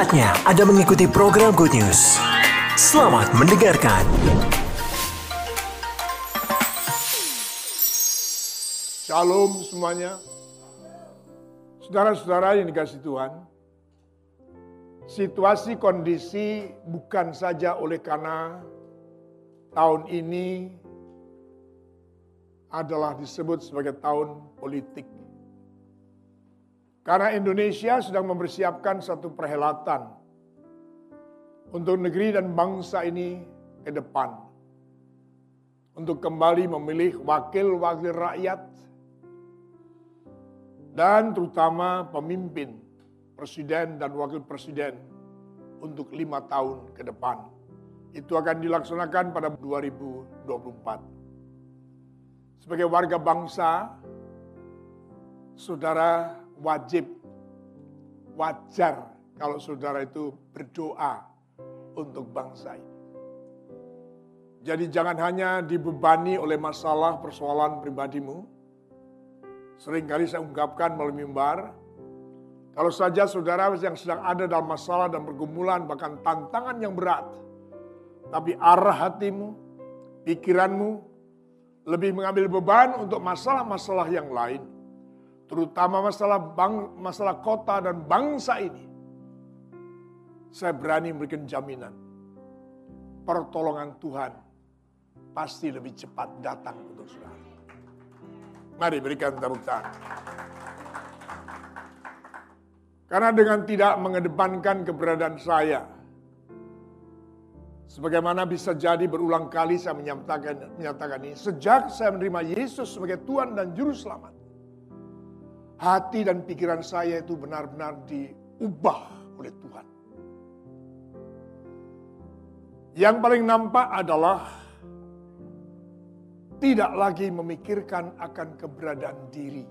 Saatnya Anda mengikuti program Good News. Selamat mendengarkan. Shalom semuanya. Saudara-saudara yang dikasih Tuhan. Situasi kondisi bukan saja oleh karena tahun ini adalah disebut sebagai tahun politik. Karena Indonesia sedang mempersiapkan satu perhelatan untuk negeri dan bangsa ini ke depan. Untuk kembali memilih wakil-wakil rakyat dan terutama pemimpin, presiden dan wakil presiden untuk lima tahun ke depan. Itu akan dilaksanakan pada 2024. Sebagai warga bangsa, saudara wajib, wajar kalau saudara itu berdoa untuk bangsa ini. Jadi jangan hanya dibebani oleh masalah persoalan pribadimu. Seringkali saya ungkapkan melalui mimbar, kalau saja saudara yang sedang ada dalam masalah dan pergumulan bahkan tantangan yang berat, tapi arah hatimu, pikiranmu, lebih mengambil beban untuk masalah-masalah yang lain, terutama masalah bang, masalah kota dan bangsa ini. Saya berani memberikan jaminan pertolongan Tuhan pasti lebih cepat datang untuk saudara. Mari berikan tepuk tangan. Karena dengan tidak mengedepankan keberadaan saya, Sebagaimana bisa jadi berulang kali saya menyatakan, menyatakan ini. Sejak saya menerima Yesus sebagai Tuhan dan Juru Selamat. Hati dan pikiran saya itu benar-benar diubah oleh Tuhan. Yang paling nampak adalah tidak lagi memikirkan akan keberadaan diri.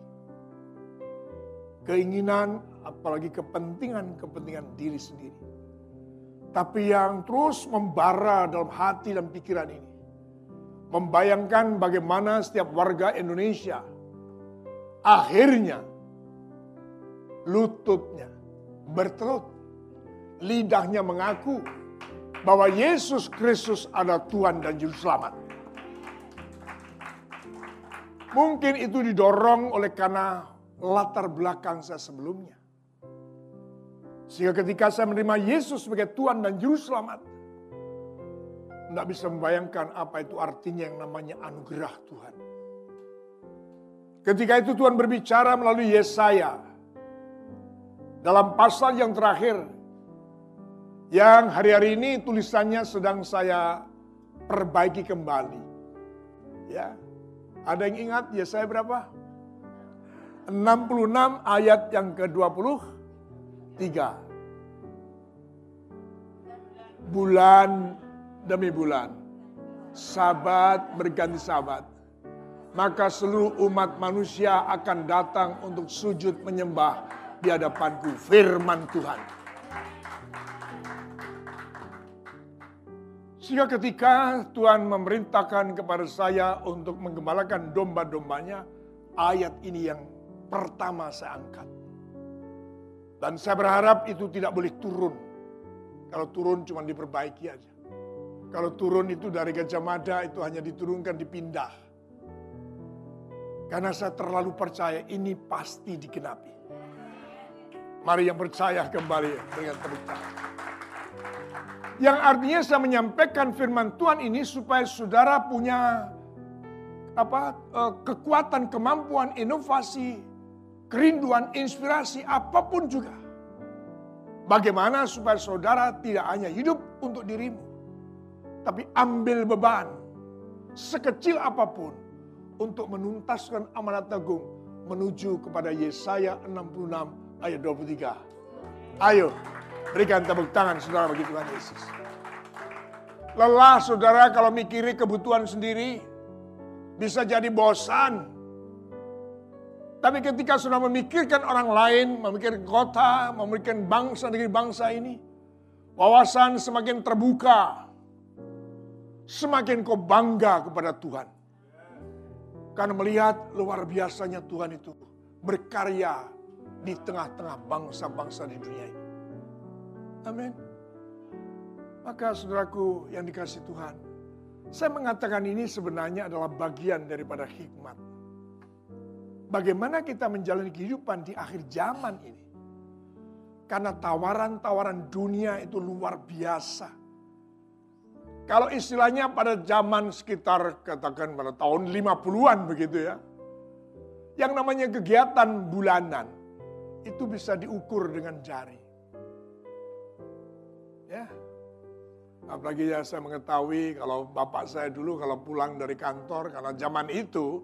Keinginan, apalagi kepentingan-kepentingan diri sendiri tapi yang terus membara dalam hati dan pikiran ini. Membayangkan bagaimana setiap warga Indonesia akhirnya lututnya bertelut, lidahnya mengaku bahwa Yesus Kristus adalah Tuhan dan Juru Selamat. Mungkin itu didorong oleh karena latar belakang saya sebelumnya. Sehingga ketika saya menerima Yesus sebagai Tuhan dan Juru Selamat, tidak bisa membayangkan apa itu artinya yang namanya anugerah Tuhan. Ketika itu Tuhan berbicara melalui Yesaya. Dalam pasal yang terakhir. Yang hari-hari ini tulisannya sedang saya perbaiki kembali. Ya, Ada yang ingat Yesaya berapa? 66 ayat yang ke-20 tiga. Bulan demi bulan. Sabat berganti sabat. Maka seluruh umat manusia akan datang untuk sujud menyembah di hadapanku. Firman Tuhan. Sehingga ketika Tuhan memerintahkan kepada saya untuk menggembalakan domba-dombanya, ayat ini yang pertama saya angkat. Dan saya berharap itu tidak boleh turun. Kalau turun cuma diperbaiki aja. Kalau turun itu dari Gajah Mada itu hanya diturunkan dipindah. Karena saya terlalu percaya ini pasti dikenapi. Mari yang percaya kembali dengan tepuk Yang artinya saya menyampaikan firman Tuhan ini supaya saudara punya apa eh, kekuatan, kemampuan, inovasi, kerinduan, inspirasi, apa pun juga. Bagaimana supaya saudara tidak hanya hidup untuk dirimu, tapi ambil beban sekecil apa pun untuk menuntaskan amanat agung menuju kepada Yesaya 66 ayat 23. Ayo, berikan tepuk tangan saudara bagi Tuhan Yesus. Lelah saudara kalau mikirin kebutuhan sendiri, bisa jadi bosan, tapi ketika sudah memikirkan orang lain, memikirkan kota, memikirkan bangsa negeri bangsa ini, wawasan semakin terbuka. Semakin kau bangga kepada Tuhan. Karena melihat luar biasanya Tuhan itu berkarya di tengah-tengah bangsa-bangsa di dunia ini. Amin. Maka saudaraku yang dikasih Tuhan, saya mengatakan ini sebenarnya adalah bagian daripada hikmat. Bagaimana kita menjalani kehidupan di akhir zaman ini. Karena tawaran-tawaran dunia itu luar biasa. Kalau istilahnya pada zaman sekitar katakan pada tahun 50-an begitu ya. Yang namanya kegiatan bulanan itu bisa diukur dengan jari. Ya, Apalagi ya saya mengetahui kalau bapak saya dulu kalau pulang dari kantor, karena zaman itu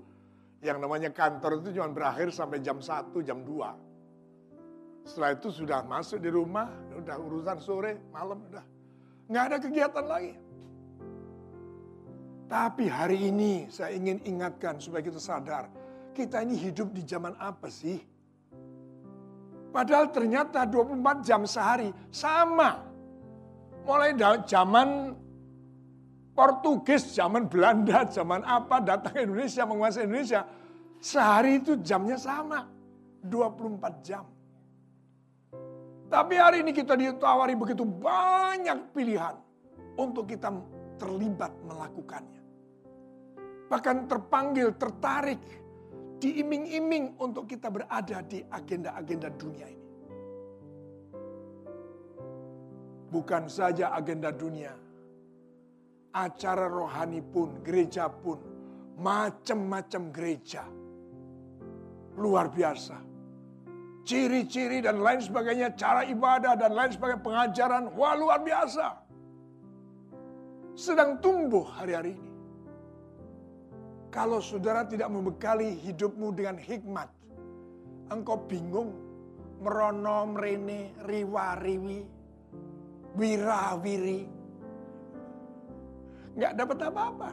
yang namanya kantor itu cuma berakhir sampai jam 1, jam 2. Setelah itu sudah masuk di rumah, udah urusan sore, malam, udah. Nggak ada kegiatan lagi. Tapi hari ini saya ingin ingatkan supaya kita sadar, kita ini hidup di zaman apa sih? Padahal ternyata 24 jam sehari sama mulai zaman Portugis, zaman Belanda, zaman apa datang Indonesia, menguasai Indonesia. Sehari itu jamnya sama, 24 jam. Tapi hari ini kita ditawari begitu banyak pilihan untuk kita terlibat melakukannya. Bahkan terpanggil, tertarik, diiming-iming untuk kita berada di agenda-agenda dunia ini. Bukan saja agenda dunia. Acara rohani pun, gereja pun. Macam-macam gereja. Luar biasa. Ciri-ciri dan lain sebagainya, cara ibadah dan lain sebagainya, pengajaran, wah luar biasa. Sedang tumbuh hari-hari ini. Kalau saudara tidak membekali hidupmu dengan hikmat, engkau bingung, merono, merene, riwa-riwi, wirawiri. Nggak dapat apa-apa.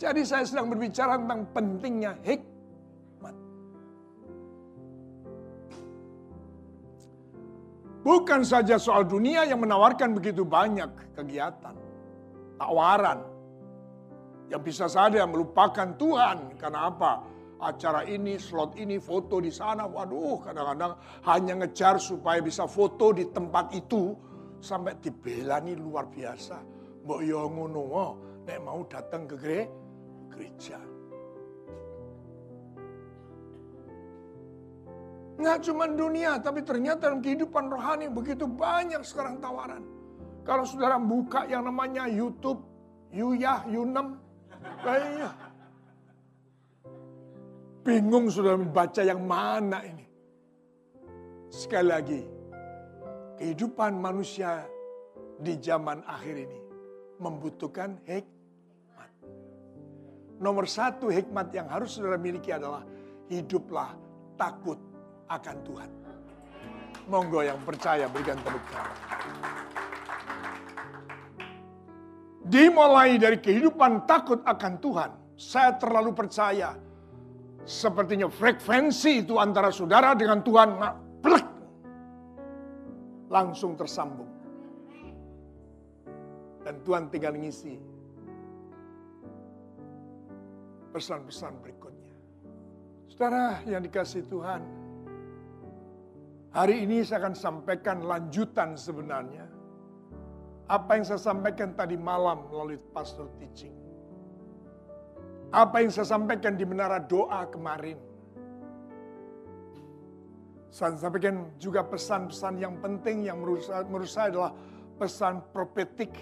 Jadi saya sedang berbicara tentang pentingnya hikmat. Bukan saja soal dunia yang menawarkan begitu banyak kegiatan, tawaran, yang bisa saja melupakan Tuhan. Karena apa? acara ini, slot ini, foto di sana. Waduh, kadang-kadang hanya ngejar supaya bisa foto di tempat itu sampai dibelani luar biasa. Mbok yo ngono nek mau datang ke gereja. Nggak cuma dunia, tapi ternyata dalam kehidupan rohani begitu banyak sekarang tawaran. Kalau saudara buka yang namanya YouTube, Yuyah, Yunem, kayaknya Bingung sudah membaca yang mana ini. Sekali lagi, kehidupan manusia di zaman akhir ini membutuhkan hikmat. Nomor satu hikmat yang harus saudara miliki adalah hiduplah takut akan Tuhan. Monggo yang percaya berikan tepuk tangan. Dimulai dari kehidupan takut akan Tuhan, saya terlalu percaya Sepertinya frekuensi itu antara saudara dengan Tuhan plek, langsung tersambung. Dan Tuhan tinggal ngisi pesan-pesan berikutnya. Saudara yang dikasih Tuhan, hari ini saya akan sampaikan lanjutan sebenarnya. Apa yang saya sampaikan tadi malam melalui pastor teaching. Apa yang saya sampaikan di menara doa kemarin. Saya sampaikan juga pesan-pesan yang penting yang menurut saya, adalah pesan profetik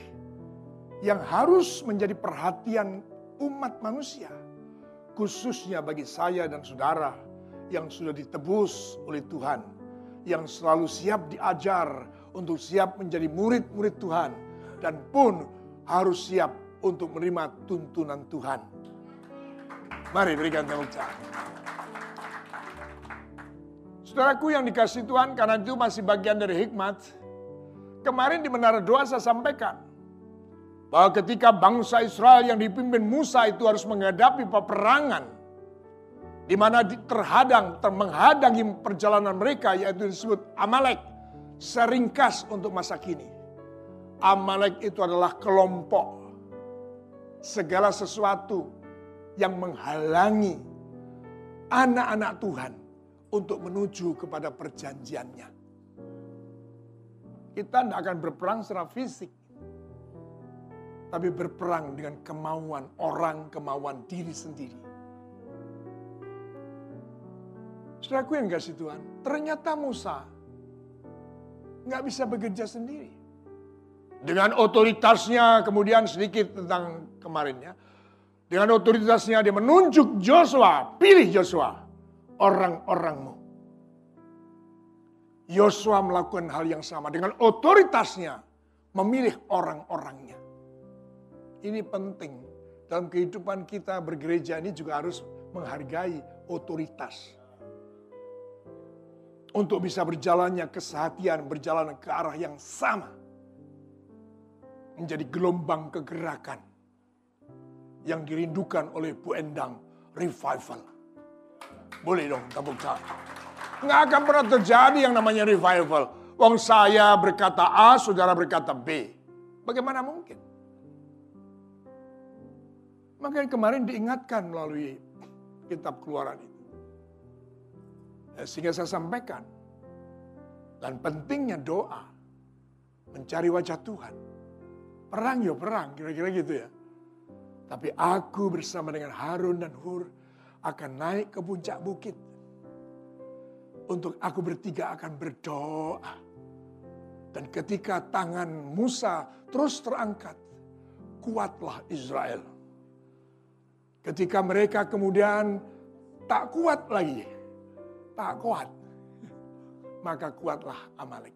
yang harus menjadi perhatian umat manusia. Khususnya bagi saya dan saudara yang sudah ditebus oleh Tuhan. Yang selalu siap diajar untuk siap menjadi murid-murid Tuhan. Dan pun harus siap untuk menerima tuntunan Tuhan. Mari berikan tepuk tangan. Saudaraku yang dikasih Tuhan, karena itu masih bagian dari hikmat. Kemarin di menara doa saya sampaikan. Bahwa ketika bangsa Israel yang dipimpin Musa itu harus menghadapi peperangan. Di mana terhadang, termenghadangi perjalanan mereka yaitu disebut Amalek. Seringkas untuk masa kini. Amalek itu adalah kelompok. Segala sesuatu yang menghalangi anak-anak Tuhan untuk menuju kepada perjanjiannya. kita tidak akan berperang secara fisik. Tapi berperang dengan kemauan orang, kemauan diri sendiri. Saudaraku yang kasih Tuhan, ternyata Musa nggak bisa bekerja sendiri. Dengan otoritasnya kemudian sedikit tentang kemarinnya. Dengan otoritasnya dia menunjuk Joshua, pilih Joshua, orang-orangmu. Yosua melakukan hal yang sama dengan otoritasnya memilih orang-orangnya. Ini penting dalam kehidupan kita bergereja ini juga harus menghargai otoritas. Untuk bisa berjalannya kesehatian, berjalan ke arah yang sama. Menjadi gelombang kegerakan yang dirindukan oleh Bu Endang revival. Boleh dong tepuk tangan. Nggak akan pernah terjadi yang namanya revival. Wong saya berkata A, saudara berkata B. Bagaimana mungkin? Makanya kemarin diingatkan melalui kitab keluaran itu. Ya, sehingga saya sampaikan. Dan pentingnya doa. Mencari wajah Tuhan. Perang ya perang, kira-kira gitu ya. Tapi aku bersama dengan Harun dan Hur akan naik ke puncak bukit untuk aku bertiga akan berdoa. Dan ketika tangan Musa terus terangkat, kuatlah Israel. Ketika mereka kemudian tak kuat lagi, tak kuat, maka kuatlah Amalek.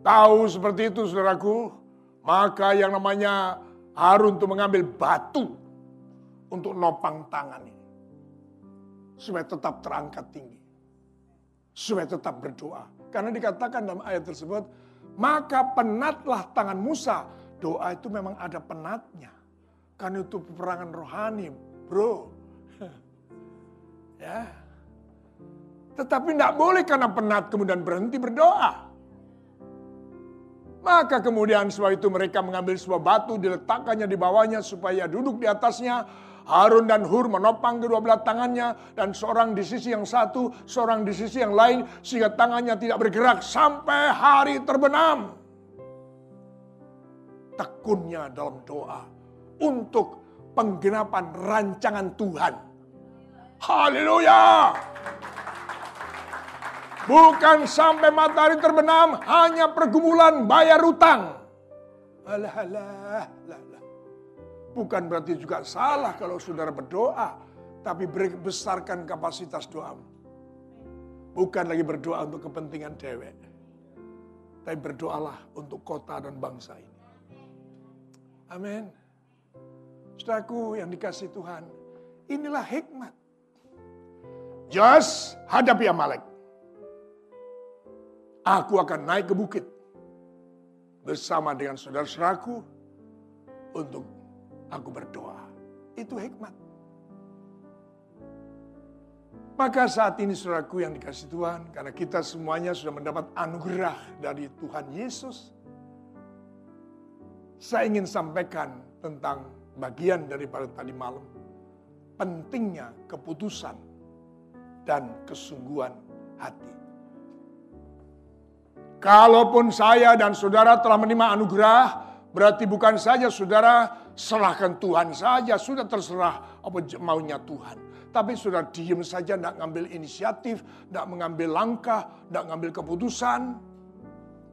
Tahu seperti itu saudaraku, maka yang namanya Harun untuk mengambil batu untuk nopang tangan ini supaya tetap terangkat tinggi. Supaya tetap berdoa. Karena dikatakan dalam ayat tersebut, maka penatlah tangan Musa. Doa itu memang ada penatnya. Karena itu peperangan rohani, bro. ya. Tetapi tidak boleh karena penat kemudian berhenti berdoa. Maka kemudian sebab itu mereka mengambil sebuah batu, diletakkannya di bawahnya supaya duduk di atasnya. Harun dan Hur menopang kedua belah tangannya dan seorang di sisi yang satu, seorang di sisi yang lain sehingga tangannya tidak bergerak sampai hari terbenam. Tekunnya dalam doa untuk penggenapan rancangan Tuhan. Haleluya! Bukan sampai matahari terbenam, hanya pergumulan bayar utang. Alah, alah, alah. Bukan berarti juga salah kalau saudara berdoa, tapi besarkan kapasitas doa. Bukan lagi berdoa untuk kepentingan dewek. Tapi berdoalah untuk kota dan bangsa ini. Amin. Saudaraku yang dikasih Tuhan, inilah hikmat. Jas, hadapi Amalek. Aku akan naik ke bukit bersama dengan saudara-saudaraku untuk aku berdoa. Itu hikmat. Maka saat ini saudaraku yang dikasih Tuhan, karena kita semuanya sudah mendapat anugerah dari Tuhan Yesus, saya ingin sampaikan tentang bagian daripada tadi malam. Pentingnya keputusan dan kesungguhan hati. Kalaupun saya dan saudara telah menerima anugerah, berarti bukan saja saudara serahkan Tuhan saja, sudah terserah apa maunya Tuhan. Tapi sudah diem saja, tidak ngambil inisiatif, tidak mengambil langkah, tidak ngambil keputusan.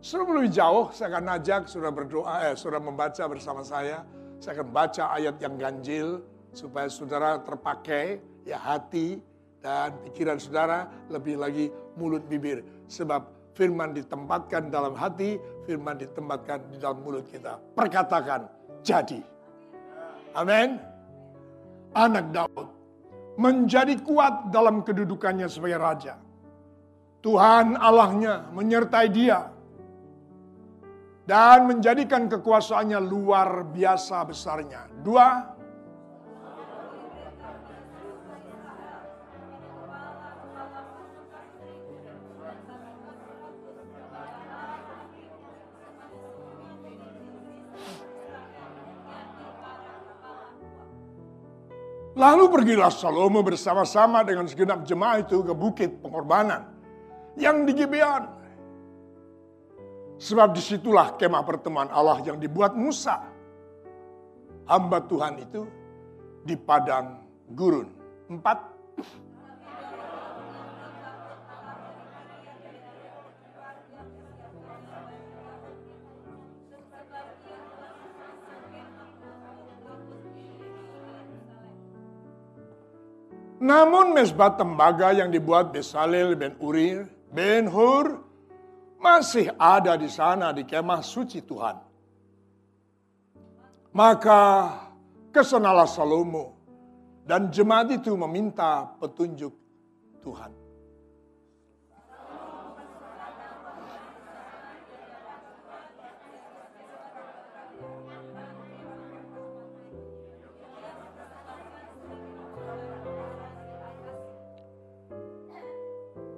Sebelum lebih jauh, saya akan ajak sudah berdoa, eh, sudah membaca bersama saya. Saya akan baca ayat yang ganjil, supaya saudara terpakai, ya hati dan pikiran saudara, lebih lagi mulut bibir. Sebab firman ditempatkan dalam hati, firman ditempatkan di dalam mulut kita. Perkatakan, jadi. Amin. Anak Daud menjadi kuat dalam kedudukannya sebagai raja. Tuhan Allahnya menyertai dia dan menjadikan kekuasaannya luar biasa besarnya. Dua, Lalu pergilah Salomo bersama-sama dengan segenap jemaah itu ke bukit pengorbanan yang di Gibeon. Sebab di situlah kemah pertemuan Allah yang dibuat Musa. Hamba Tuhan itu di padang gurun. Empat. Namun mesbah tembaga yang dibuat Besalel bin Urir bin Hur masih ada di sana di kemah suci Tuhan. Maka kesenalah Salomo dan jemaat itu meminta petunjuk Tuhan.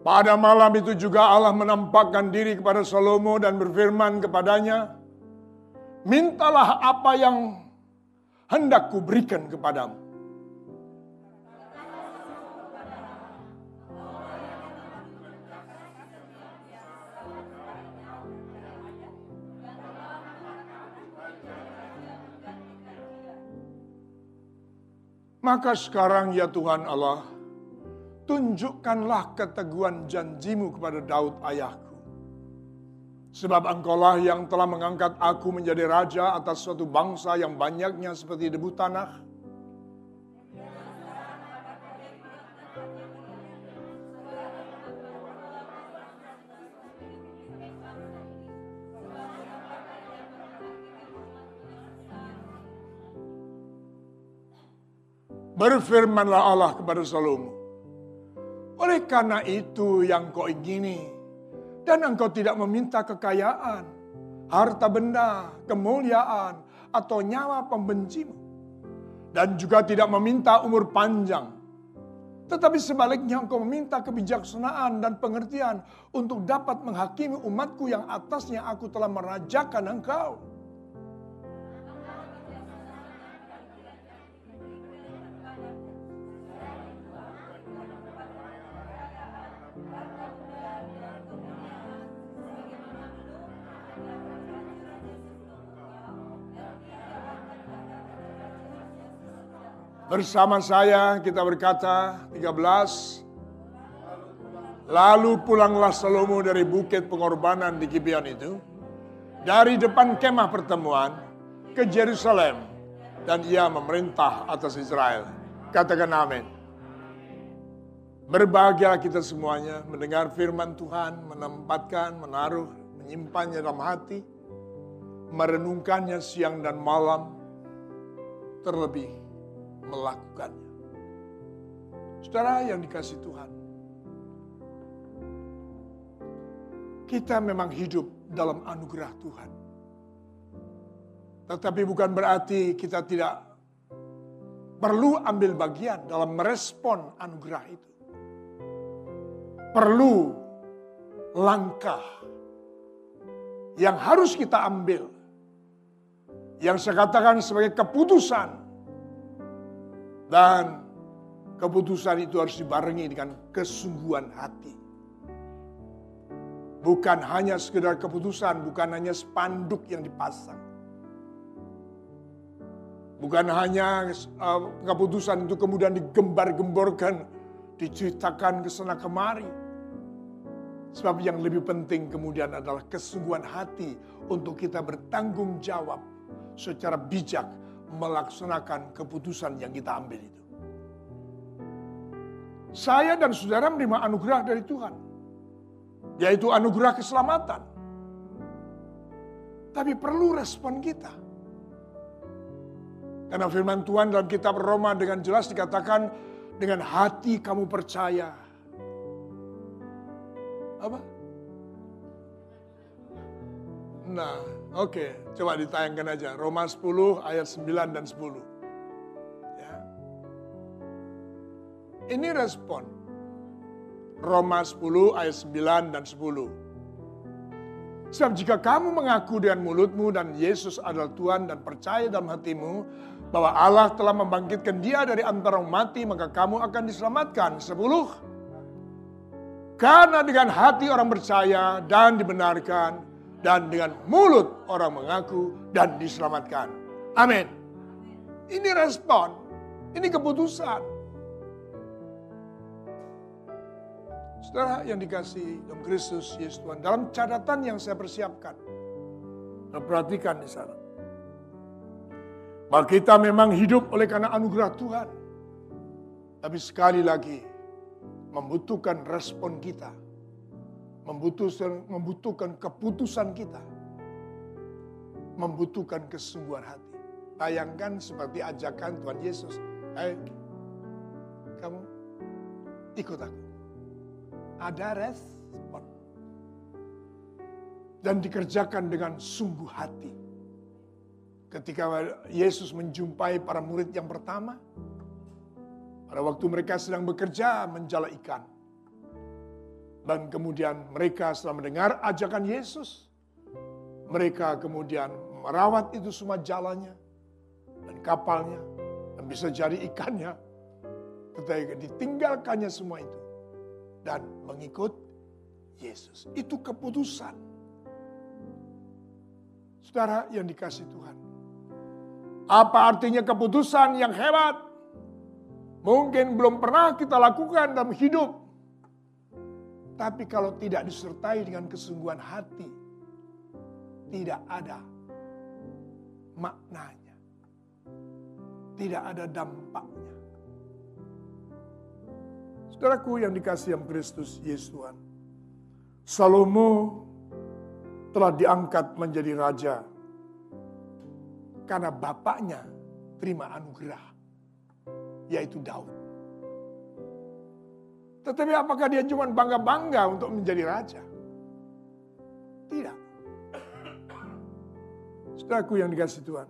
Pada malam itu juga Allah menampakkan diri kepada Salomo dan berfirman kepadanya, Mintalah apa yang hendak kuberikan kepadamu. Maka sekarang ya Tuhan Allah, tunjukkanlah keteguhan janjimu kepada Daud ayahku. Sebab engkaulah yang telah mengangkat aku menjadi raja atas suatu bangsa yang banyaknya seperti debu tanah. Berfirmanlah Allah kepada Salomo, oleh karena itu yang kau ingini. Dan engkau tidak meminta kekayaan, harta benda, kemuliaan, atau nyawa pembencimu. Dan juga tidak meminta umur panjang. Tetapi sebaliknya engkau meminta kebijaksanaan dan pengertian untuk dapat menghakimi umatku yang atasnya aku telah merajakan engkau. Bersama saya kita berkata 13 Lalu pulanglah Salomo dari bukit pengorbanan di Gibeon itu dari depan kemah pertemuan ke Yerusalem dan ia memerintah atas Israel. Katakan amin. Berbahagialah kita semuanya mendengar firman Tuhan, menempatkan, menaruh, menyimpannya dalam hati, merenungkannya siang dan malam, terlebih melakukannya. Saudara yang dikasih Tuhan, kita memang hidup dalam anugerah Tuhan. Tetapi bukan berarti kita tidak perlu ambil bagian dalam merespon anugerah itu. Perlu langkah yang harus kita ambil. Yang saya katakan sebagai keputusan dan keputusan itu harus dibarengi dengan kesungguhan hati. Bukan hanya sekedar keputusan, bukan hanya spanduk yang dipasang. Bukan hanya uh, keputusan itu kemudian digembar-gemborkan, diceritakan ke sana kemari. Sebab yang lebih penting kemudian adalah kesungguhan hati untuk kita bertanggung jawab secara bijak melaksanakan keputusan yang kita ambil itu. Saya dan saudara menerima anugerah dari Tuhan, yaitu anugerah keselamatan. Tapi perlu respon kita. Karena firman Tuhan dalam kitab Roma dengan jelas dikatakan dengan hati kamu percaya. Apa? Nah, Oke, coba ditayangkan aja. Roma 10 ayat 9 dan 10. Ya. Ini respon. Roma 10 ayat 9 dan 10. Sebab jika kamu mengaku dengan mulutmu dan Yesus adalah Tuhan dan percaya dalam hatimu bahwa Allah telah membangkitkan dia dari antara mati, maka kamu akan diselamatkan. Sepuluh. Karena dengan hati orang percaya dan dibenarkan, dan dengan mulut orang mengaku dan diselamatkan. Amin. Ini respon, ini keputusan. Saudara yang dikasih dalam Kristus Yesus Tuhan, dalam catatan yang saya persiapkan, perhatikan di sana. Bahwa kita memang hidup oleh karena anugerah Tuhan. Tapi sekali lagi, membutuhkan respon kita membutuhkan, membutuhkan keputusan kita, membutuhkan kesungguhan hati. Bayangkan seperti ajakan Tuhan Yesus, Hai, kamu ikut aku. Ada respon. Dan dikerjakan dengan sungguh hati. Ketika Yesus menjumpai para murid yang pertama, pada waktu mereka sedang bekerja menjala ikan. Dan kemudian mereka setelah mendengar ajakan Yesus, mereka kemudian merawat itu semua jalannya dan kapalnya dan bisa jadi ikannya. Tetapi ditinggalkannya semua itu dan mengikut Yesus. Itu keputusan. Saudara yang dikasih Tuhan. Apa artinya keputusan yang hebat? Mungkin belum pernah kita lakukan dalam hidup. Tapi kalau tidak disertai dengan kesungguhan hati, tidak ada maknanya. Tidak ada dampaknya. Saudaraku yang dikasih yang Kristus Yesus Tuhan. Salomo telah diangkat menjadi raja karena bapaknya terima anugerah, yaitu Daud. Tetapi apakah dia cuma bangga-bangga untuk menjadi raja? Tidak. Saudaraku yang dikasih Tuhan.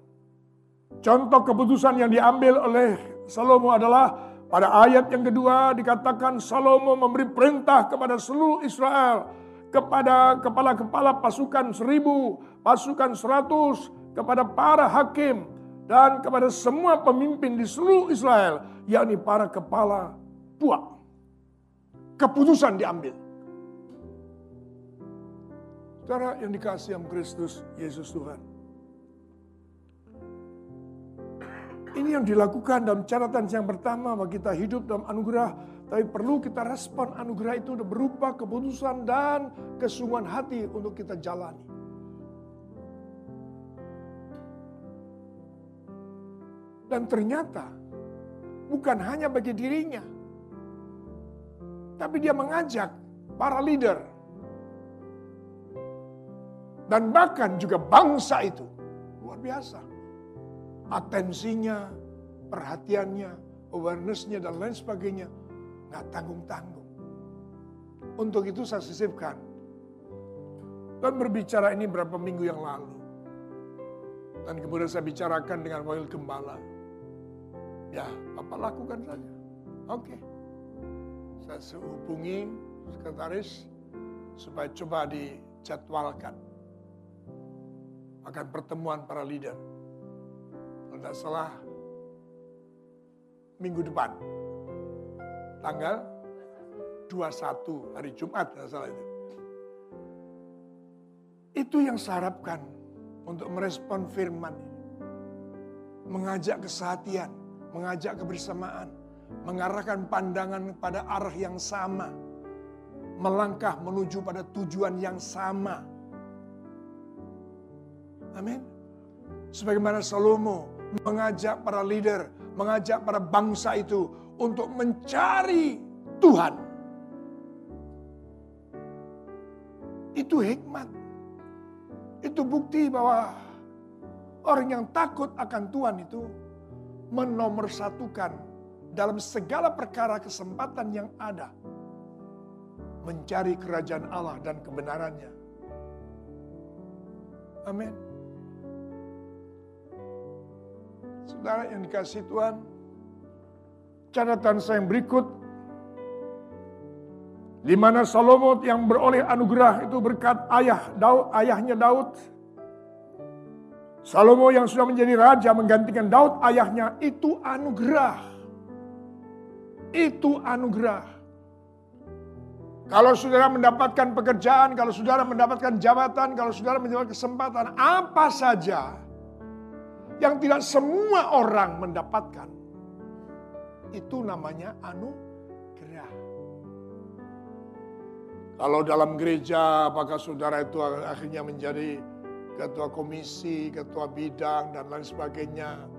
Contoh keputusan yang diambil oleh Salomo adalah pada ayat yang kedua dikatakan Salomo memberi perintah kepada seluruh Israel. Kepada kepala-kepala pasukan seribu, pasukan seratus, kepada para hakim, dan kepada semua pemimpin di seluruh Israel, yakni para kepala puak keputusan diambil. Saudara yang dikasih yang Kristus Yesus Tuhan. Ini yang dilakukan dalam catatan yang pertama bahwa kita hidup dalam anugerah, tapi perlu kita respon anugerah itu berupa keputusan dan kesungguhan hati untuk kita jalani. Dan ternyata bukan hanya bagi dirinya, tapi dia mengajak para leader. Dan bahkan juga bangsa itu. Luar biasa. Atensinya, perhatiannya, awarenessnya dan lain sebagainya. Nggak tanggung-tanggung. Untuk itu saya sisipkan. Dan berbicara ini berapa minggu yang lalu. Dan kemudian saya bicarakan dengan wakil gembala. Ya, Bapak lakukan saja. Oke. Okay saya hubungi sekretaris supaya coba dijadwalkan akan pertemuan para leader. Kalau tidak salah minggu depan. Tanggal 21 hari Jumat tidak salah itu. Itu yang saya harapkan untuk merespon firman ini. Mengajak kesehatian, mengajak kebersamaan, mengarahkan pandangan pada arah yang sama, melangkah menuju pada tujuan yang sama. Amin. Sebagaimana Salomo mengajak para leader, mengajak para bangsa itu untuk mencari Tuhan. Itu hikmat. Itu bukti bahwa orang yang takut akan Tuhan itu menomorsatukan dalam segala perkara kesempatan yang ada mencari kerajaan Allah dan kebenarannya. Amin. Saudara yang dikasih Tuhan, catatan saya yang berikut, di mana Salomo yang beroleh anugerah itu berkat ayah Daud, ayahnya Daud. Salomo yang sudah menjadi raja menggantikan Daud ayahnya itu anugerah. Itu anugerah. Kalau saudara mendapatkan pekerjaan, kalau saudara mendapatkan jabatan, kalau saudara mendapatkan kesempatan, apa saja yang tidak semua orang mendapatkan, itu namanya anugerah. Kalau dalam gereja, apakah saudara itu akhirnya menjadi ketua komisi, ketua bidang, dan lain sebagainya,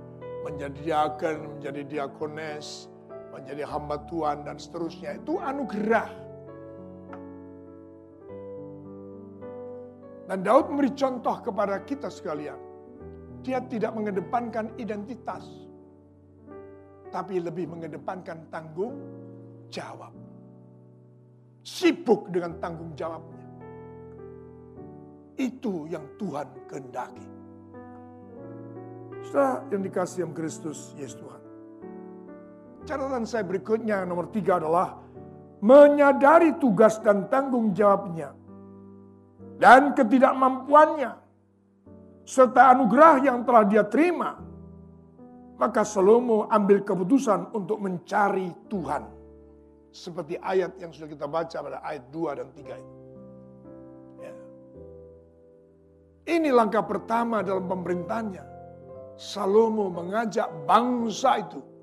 menjadi diaken, menjadi diakones, menjadi hamba Tuhan, dan seterusnya, itu anugerah. Dan Daud memberi contoh kepada kita sekalian. Dia tidak mengedepankan identitas. Tapi lebih mengedepankan tanggung jawab. Sibuk dengan tanggung jawabnya. Itu yang Tuhan kehendaki. Setelah yang dikasih yang Kristus, Yesus Tuhan. Catatan saya berikutnya nomor tiga adalah menyadari tugas dan tanggung jawabnya dan ketidakmampuannya serta anugerah yang telah dia terima, maka Salomo ambil keputusan untuk mencari Tuhan. Seperti ayat yang sudah kita baca pada ayat 2 dan 3 ini. Ya. Ini langkah pertama dalam pemerintahnya. Salomo mengajak bangsa itu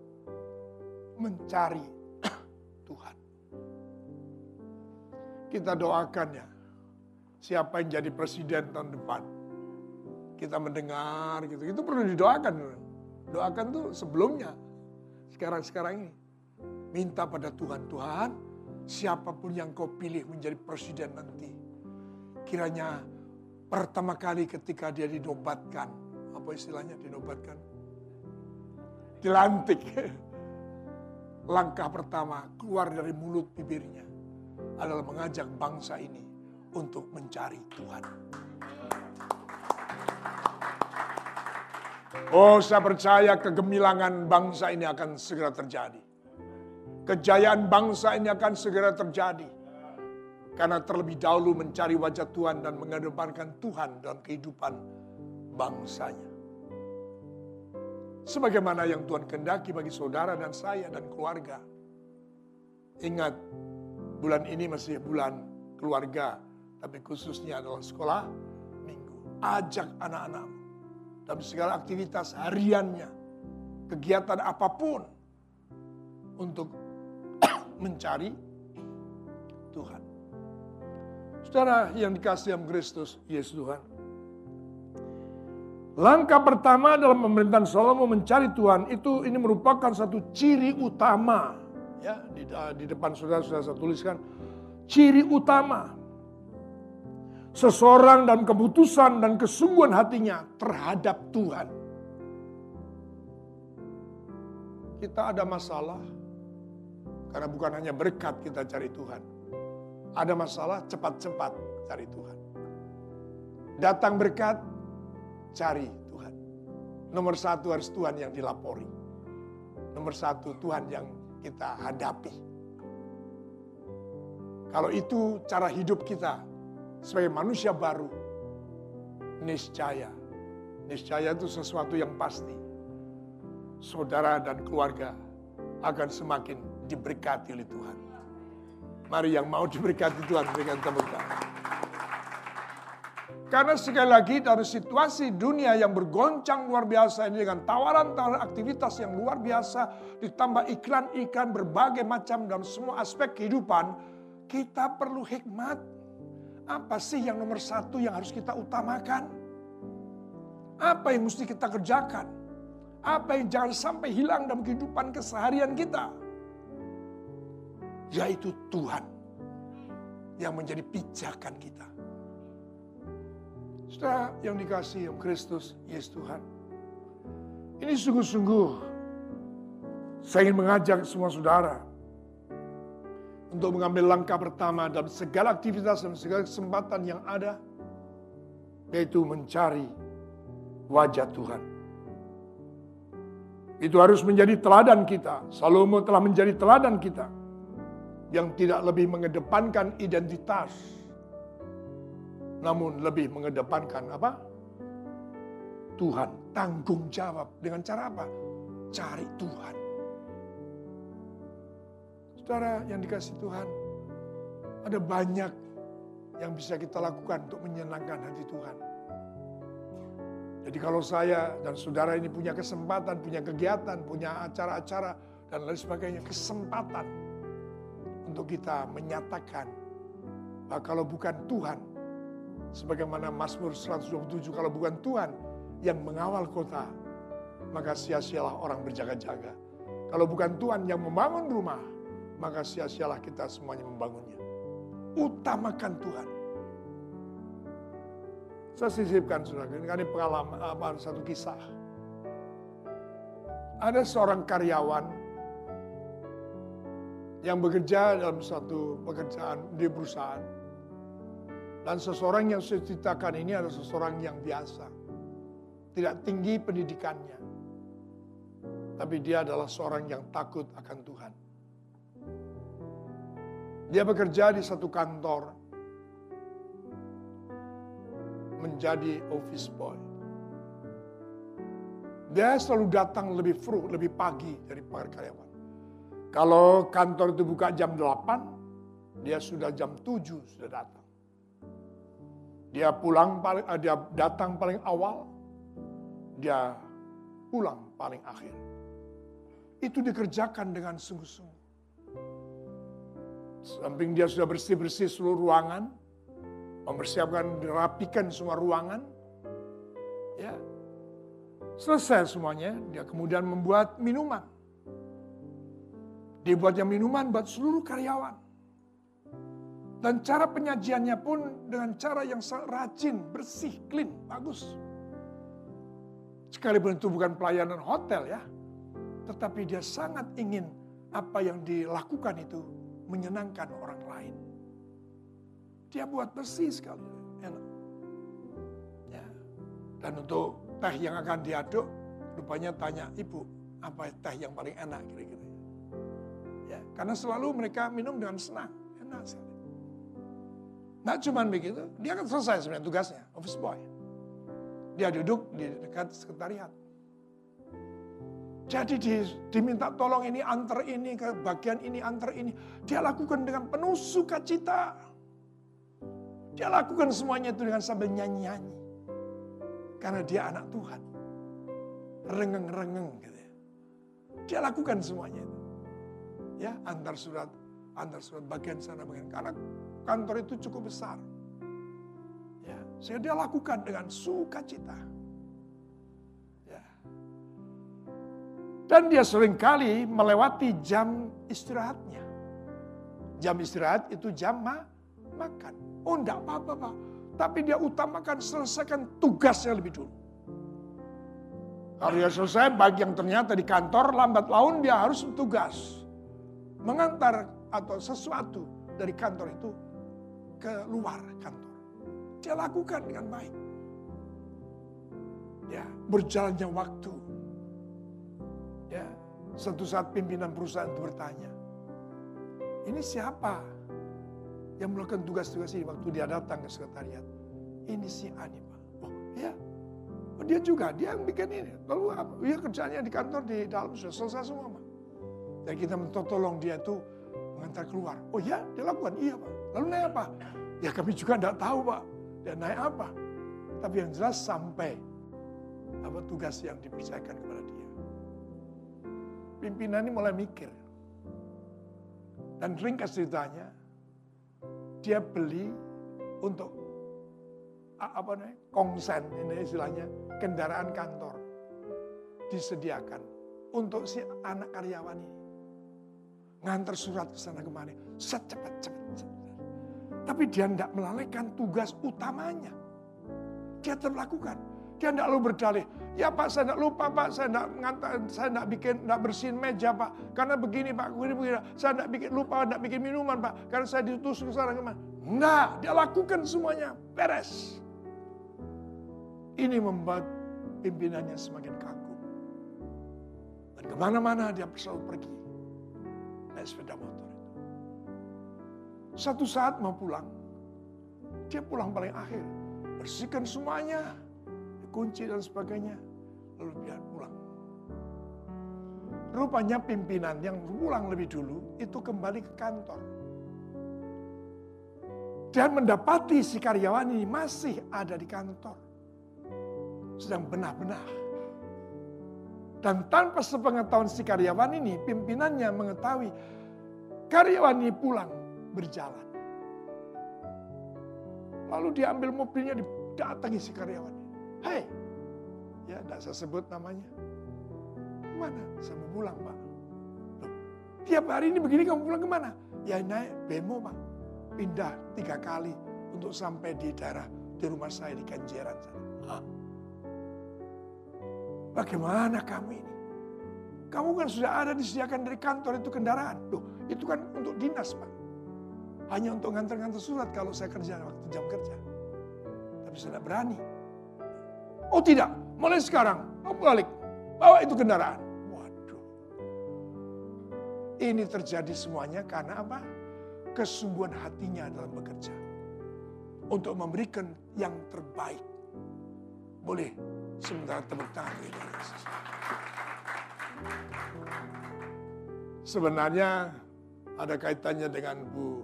mencari Tuhan. Kita doakan ya siapa yang jadi presiden tahun depan. Kita mendengar gitu. Itu perlu didoakan. Doakan tuh sebelumnya. Sekarang-sekarang ini. Minta pada Tuhan, Tuhan siapa pun yang kau pilih menjadi presiden nanti. Kiranya pertama kali ketika dia dinobatkan. Apa istilahnya dinobatkan? Dilantik. Langkah pertama keluar dari mulut bibirnya adalah mengajak bangsa ini untuk mencari Tuhan. Oh, saya percaya kegemilangan bangsa ini akan segera terjadi. Kejayaan bangsa ini akan segera terjadi. Karena terlebih dahulu mencari wajah Tuhan dan mengedepankan Tuhan dalam kehidupan bangsanya. Sebagaimana yang Tuhan kendaki bagi saudara dan saya dan keluarga. Ingat, bulan ini masih bulan keluarga tapi khususnya adalah sekolah minggu. Ajak anak-anakmu dalam segala aktivitas hariannya, kegiatan apa pun untuk mencari Tuhan. Saudara yang dikasih yang Kristus, Yesus Tuhan. Langkah pertama dalam pemerintahan Salomo mencari Tuhan itu ini merupakan satu ciri utama ya di, di depan saudara sudah saya tuliskan ciri utama seseorang dan keputusan dan kesungguhan hatinya terhadap Tuhan. Kita ada masalah karena bukan hanya berkat kita cari Tuhan. Ada masalah cepat-cepat cari Tuhan. Datang berkat, cari Tuhan. Nomor satu harus Tuhan yang dilapori. Nomor satu Tuhan yang kita hadapi. Kalau itu cara hidup kita, sebagai manusia baru, niscaya, niscaya itu sesuatu yang pasti. Saudara dan keluarga akan semakin diberkati oleh Tuhan. Mari yang mau diberkati Tuhan berikan tepuk tangan. Karena sekali lagi dari situasi dunia yang bergoncang luar biasa ini dengan tawaran-tawaran aktivitas yang luar biasa ditambah iklan-iklan berbagai macam dalam semua aspek kehidupan, kita perlu hikmat apa sih yang nomor satu yang harus kita utamakan? Apa yang mesti kita kerjakan? Apa yang jangan sampai hilang dalam kehidupan keseharian kita? Yaitu Tuhan yang menjadi pijakan kita. Saudara yang dikasih yang Kristus, Yesus Tuhan. Ini sungguh-sungguh saya ingin mengajak semua saudara untuk mengambil langkah pertama dalam segala aktivitas dan segala kesempatan yang ada, yaitu mencari wajah Tuhan. Itu harus menjadi teladan kita. Salomo telah menjadi teladan kita yang tidak lebih mengedepankan identitas, namun lebih mengedepankan apa? Tuhan, tanggung jawab dengan cara apa? Cari Tuhan. Saudara yang dikasih Tuhan, Ada banyak yang bisa kita lakukan untuk menyenangkan hati Tuhan. Jadi kalau saya dan saudara ini punya kesempatan, punya kegiatan, punya acara-acara dan lain sebagainya, kesempatan untuk kita menyatakan bahwa kalau bukan Tuhan, sebagaimana Mazmur 127, kalau bukan Tuhan yang mengawal kota, maka sia-sialah orang berjaga-jaga. Kalau bukan Tuhan yang membangun rumah, maka sia-sialah kita semuanya membangunnya. Utamakan Tuhan. Saya sisipkan saudara, ini pengalaman apa satu kisah. Ada seorang karyawan yang bekerja dalam satu pekerjaan di perusahaan. Dan seseorang yang saya ceritakan ini adalah seseorang yang biasa. Tidak tinggi pendidikannya. Tapi dia adalah seorang yang takut akan Tuhan. Dia bekerja di satu kantor menjadi office boy. Dia selalu datang lebih fru, lebih pagi dari para karyawan. Kalau kantor itu buka jam 8, dia sudah jam 7 sudah datang. Dia pulang paling eh, dia datang paling awal, dia pulang paling akhir. Itu dikerjakan dengan sungguh-sungguh. Samping dia sudah bersih-bersih seluruh ruangan, mempersiapkan, dirapikan semua ruangan. Ya. Selesai semuanya, dia kemudian membuat minuman. Dibuatnya minuman buat seluruh karyawan. Dan cara penyajiannya pun dengan cara yang rajin, bersih, clean, bagus. Sekalipun itu bukan pelayanan hotel ya. Tetapi dia sangat ingin apa yang dilakukan itu menyenangkan orang lain. Dia buat bersih sekali. Enak. Ya. Dan untuk teh yang akan diaduk, rupanya tanya ibu, apa teh yang paling enak kira-kira. Ya, karena selalu mereka minum dengan senang, enak sekali. Nah cuma begitu, dia akan selesai sebenarnya tugasnya, office boy. Dia duduk di dekat sekretariat. Jadi di, diminta tolong ini, antar ini, ke bagian ini, antar ini. Dia lakukan dengan penuh sukacita. Dia lakukan semuanya itu dengan sambil nyanyi-nyanyi. Karena dia anak Tuhan. Rengeng-rengeng gitu ya. Dia lakukan semuanya itu. Ya, antar surat, antar surat bagian sana bagian. Karena kantor itu cukup besar. Ya, sehingga dia lakukan dengan sukacita. Ya. Dan dia sering kali melewati jam istirahatnya. Jam istirahat itu jam ma makan. Oh enggak apa-apa Pak. Tapi dia utamakan selesaikan tugasnya lebih dulu. Kalau dia selesai, bagi yang ternyata di kantor lambat laun dia harus tugas. Mengantar atau sesuatu dari kantor itu ke luar kantor. Dia lakukan dengan baik. Ya, berjalannya waktu. Ya, satu saat pimpinan perusahaan itu bertanya, ini siapa yang melakukan tugas-tugas ini waktu dia datang ke sekretariat. Ini si Ani Pak. Oh ya, oh, dia juga, dia yang bikin ini. Lalu apa? Dia kerjanya di kantor di dalam sudah selesai semua Pak. Dan kita minta tolong dia itu mengantar keluar. Oh ya, dia lakukan. Iya Pak. Lalu naik apa? Ya kami juga tidak tahu Pak. Dia naik apa? Tapi yang jelas sampai apa tugas yang dipercayakan kepada dia. Pimpinan ini mulai mikir. Dan ringkas ceritanya, dia beli untuk apa namanya kongsen ini istilahnya kendaraan kantor disediakan untuk si anak karyawan ini ngantar surat ke sana kemari secepat cepat tapi dia tidak melalaikan tugas utamanya dia terlakukan dia tidak lalu berdalih Ya Pak, saya tidak lupa Pak, saya tidak ngantar, saya tidak bikin, tidak bersihin meja Pak. Karena begini Pak, begini begini. Saya tidak bikin lupa, tidak bikin minuman Pak. Karena saya ditusuk ke sana ke mana. Enggak, dia lakukan semuanya, beres. Ini membuat pimpinannya semakin kaku. Dan ke mana-mana dia selalu pergi. Naik sepeda motor. Satu saat mau pulang, dia pulang paling akhir. Bersihkan semuanya kunci dan sebagainya. Lalu dia pulang. Rupanya pimpinan yang pulang lebih dulu itu kembali ke kantor. Dan mendapati si karyawan ini masih ada di kantor. Sedang benar-benar. Dan tanpa sepengetahuan si karyawan ini, pimpinannya mengetahui karyawan ini pulang berjalan. Lalu dia ambil mobilnya, didatangi si karyawan. Hei, ya tidak saya sebut namanya. Mana? Saya mau pulang pak. Loh, tiap hari ini begini kamu pulang ke mana? Ya naik bemo pak pindah tiga kali untuk sampai di daerah di rumah saya di Kenjeran. Hah? Bagaimana kamu ini? Kamu kan sudah ada disediakan dari kantor itu kendaraan. Loh, itu kan untuk dinas, Pak. Hanya untuk ngantar-ngantar surat kalau saya kerja waktu jam kerja. Tapi saya tidak berani. Oh tidak, mulai sekarang, kamu balik. Bawa itu kendaraan. Waduh. Ini terjadi semuanya karena apa? kesungguhan hatinya dalam bekerja. Untuk memberikan yang terbaik. Boleh sementara tepuk tangan. Sebenarnya ada kaitannya dengan Bu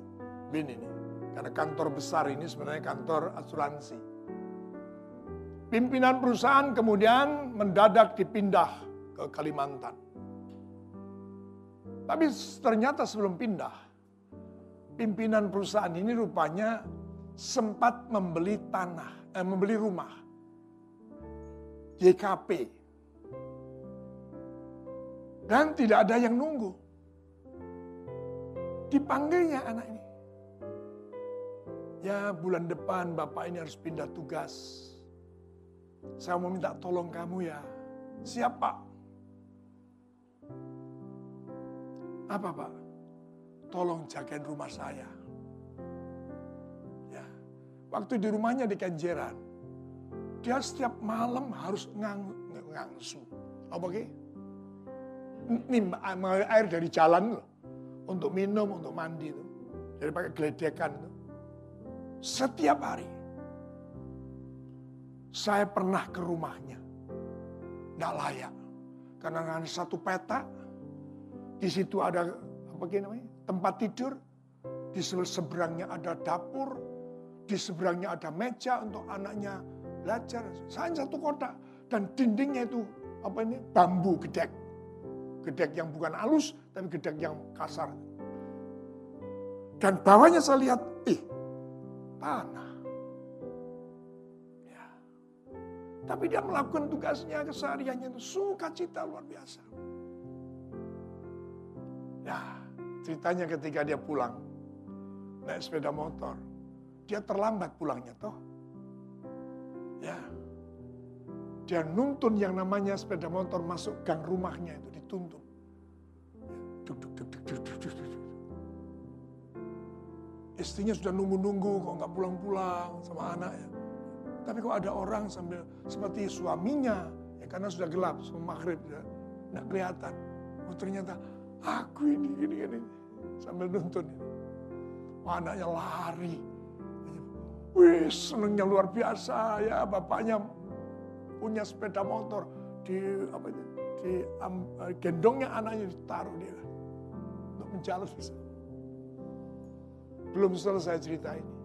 Bin ini. Karena kantor besar ini sebenarnya kantor asuransi. Pimpinan perusahaan kemudian mendadak dipindah ke Kalimantan. Tapi ternyata sebelum pindah, pimpinan perusahaan ini rupanya sempat membeli tanah, eh, membeli rumah. JKP. Dan tidak ada yang nunggu. Dipanggilnya anak ini. Ya bulan depan bapak ini harus pindah tugas. Saya mau minta tolong kamu ya. Siapa? Apa pak? tolong jagain rumah saya. Ya. Waktu di rumahnya di Kenjeran, dia setiap malam harus ngang, ngangsu. Apa ke? Nimba air dari jalan loh. Untuk minum, untuk mandi itu. Jadi pakai geledekan itu. Setiap hari. Saya pernah ke rumahnya. Tidak layak. Karena ada satu peta. Di situ ada apa namanya? tempat tidur, di seberangnya ada dapur, di seberangnya ada meja untuk anaknya belajar. Saya satu kotak dan dindingnya itu apa ini bambu gedek, gedek yang bukan halus tapi gedek yang kasar. Dan bawahnya saya lihat, ih tanah. Ya. Tapi dia melakukan tugasnya kesehariannya itu sukacita luar biasa. Ya, Ceritanya ketika dia pulang, naik sepeda motor, dia terlambat pulangnya toh. Ya, dia nuntun yang namanya sepeda motor masuk gang rumahnya itu dituntun. Duk, duk, duk, duk, duk, duk, duk. Istrinya sudah nunggu-nunggu kok nggak pulang-pulang sama anaknya. Tapi kok ada orang sambil seperti suaminya, ya karena sudah gelap, semua maghrib, ya, nggak kelihatan. Oh ternyata Aku ini, ini, ini. Sambil nuntun. Wah, anaknya lari. Wih, senengnya luar biasa ya bapaknya punya sepeda motor di apa itu di um, gendongnya anaknya ditaruh dia untuk menjalan bisa. Belum selesai cerita ini.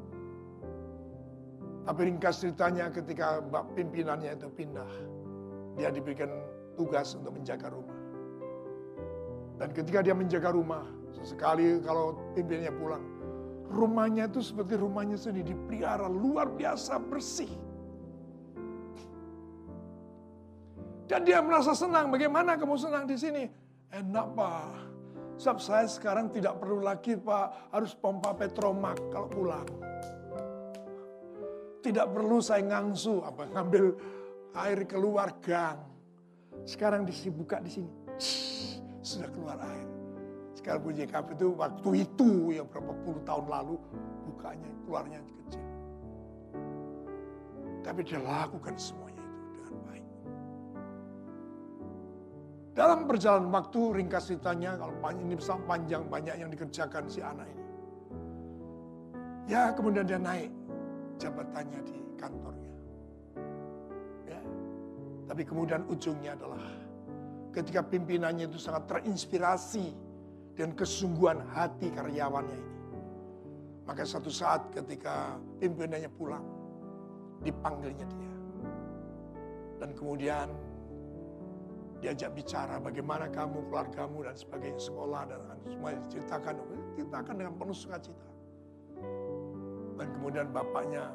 Tapi ringkas ceritanya ketika pimpinannya itu pindah, dia diberikan tugas untuk menjaga rumah. Dan ketika dia menjaga rumah, sesekali kalau pimpinannya pulang, rumahnya itu seperti rumahnya sendiri dipelihara luar biasa bersih. Dan dia merasa senang. Bagaimana kamu senang di sini? Enak pak. Sebab saya sekarang tidak perlu lagi pak harus pompa petromak kalau pulang. Tidak perlu saya ngangsu apa ngambil air keluar gang. Sekarang disibukkan di sini sudah keluar air. Sekarang bunyi kafe itu waktu itu yang berapa puluh tahun lalu bukanya keluarnya kecil. Tapi dia lakukan semuanya Dalam perjalanan waktu ringkas ceritanya kalau ini panjang banyak yang dikerjakan si anak ini. Ya kemudian dia naik jabatannya di kantornya. Ya. Tapi kemudian ujungnya adalah ketika pimpinannya itu sangat terinspirasi dan kesungguhan hati karyawannya ini. Maka satu saat ketika pimpinannya pulang, dipanggilnya dia. Dan kemudian diajak bicara bagaimana kamu, keluargamu dan sebagainya, sekolah dan semua diceritakan, diceritakan dengan penuh sukacita. Dan kemudian bapaknya,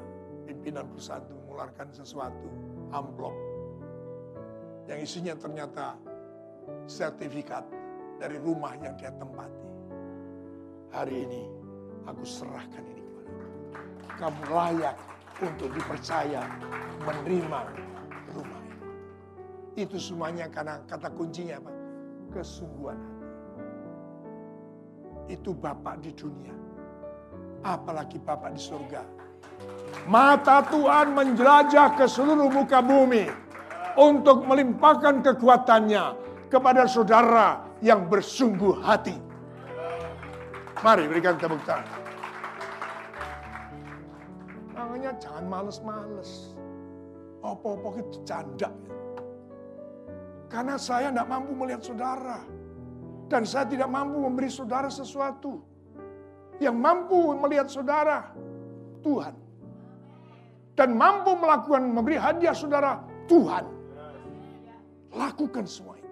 pimpinan perusahaan itu mengeluarkan sesuatu, amplop. Yang isinya ternyata sertifikat dari rumah yang dia tempati. Hari ini aku serahkan ini kepada kamu. layak untuk dipercaya menerima. Itu semuanya karena kata kuncinya apa? Kesungguhan hati. Itu Bapak di dunia. Apalagi Bapak di surga. Mata Tuhan menjelajah ke seluruh muka bumi untuk melimpahkan kekuatannya kepada saudara yang bersungguh hati. Mari berikan tepuk tangan. Makanya jangan males-males. Apa-apa itu canda. Karena saya tidak mampu melihat saudara. Dan saya tidak mampu memberi saudara sesuatu. Yang mampu melihat saudara, Tuhan. Dan mampu melakukan memberi hadiah saudara, Tuhan. Lakukan semua ini.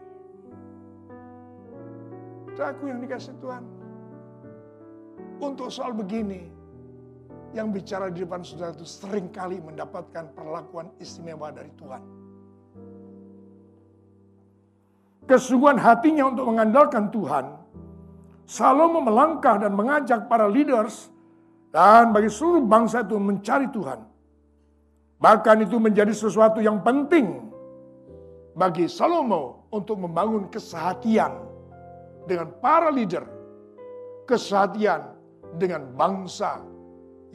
Aku yang dikasih Tuhan. Untuk soal begini, yang bicara di depan saudara itu sering kali mendapatkan perlakuan istimewa dari Tuhan. Kesungguhan hatinya untuk mengandalkan Tuhan, Salomo melangkah dan mengajak para leaders dan bagi seluruh bangsa itu mencari Tuhan. Bahkan itu menjadi sesuatu yang penting bagi Salomo untuk membangun kesehatian dengan para leader, kesehatian dengan bangsa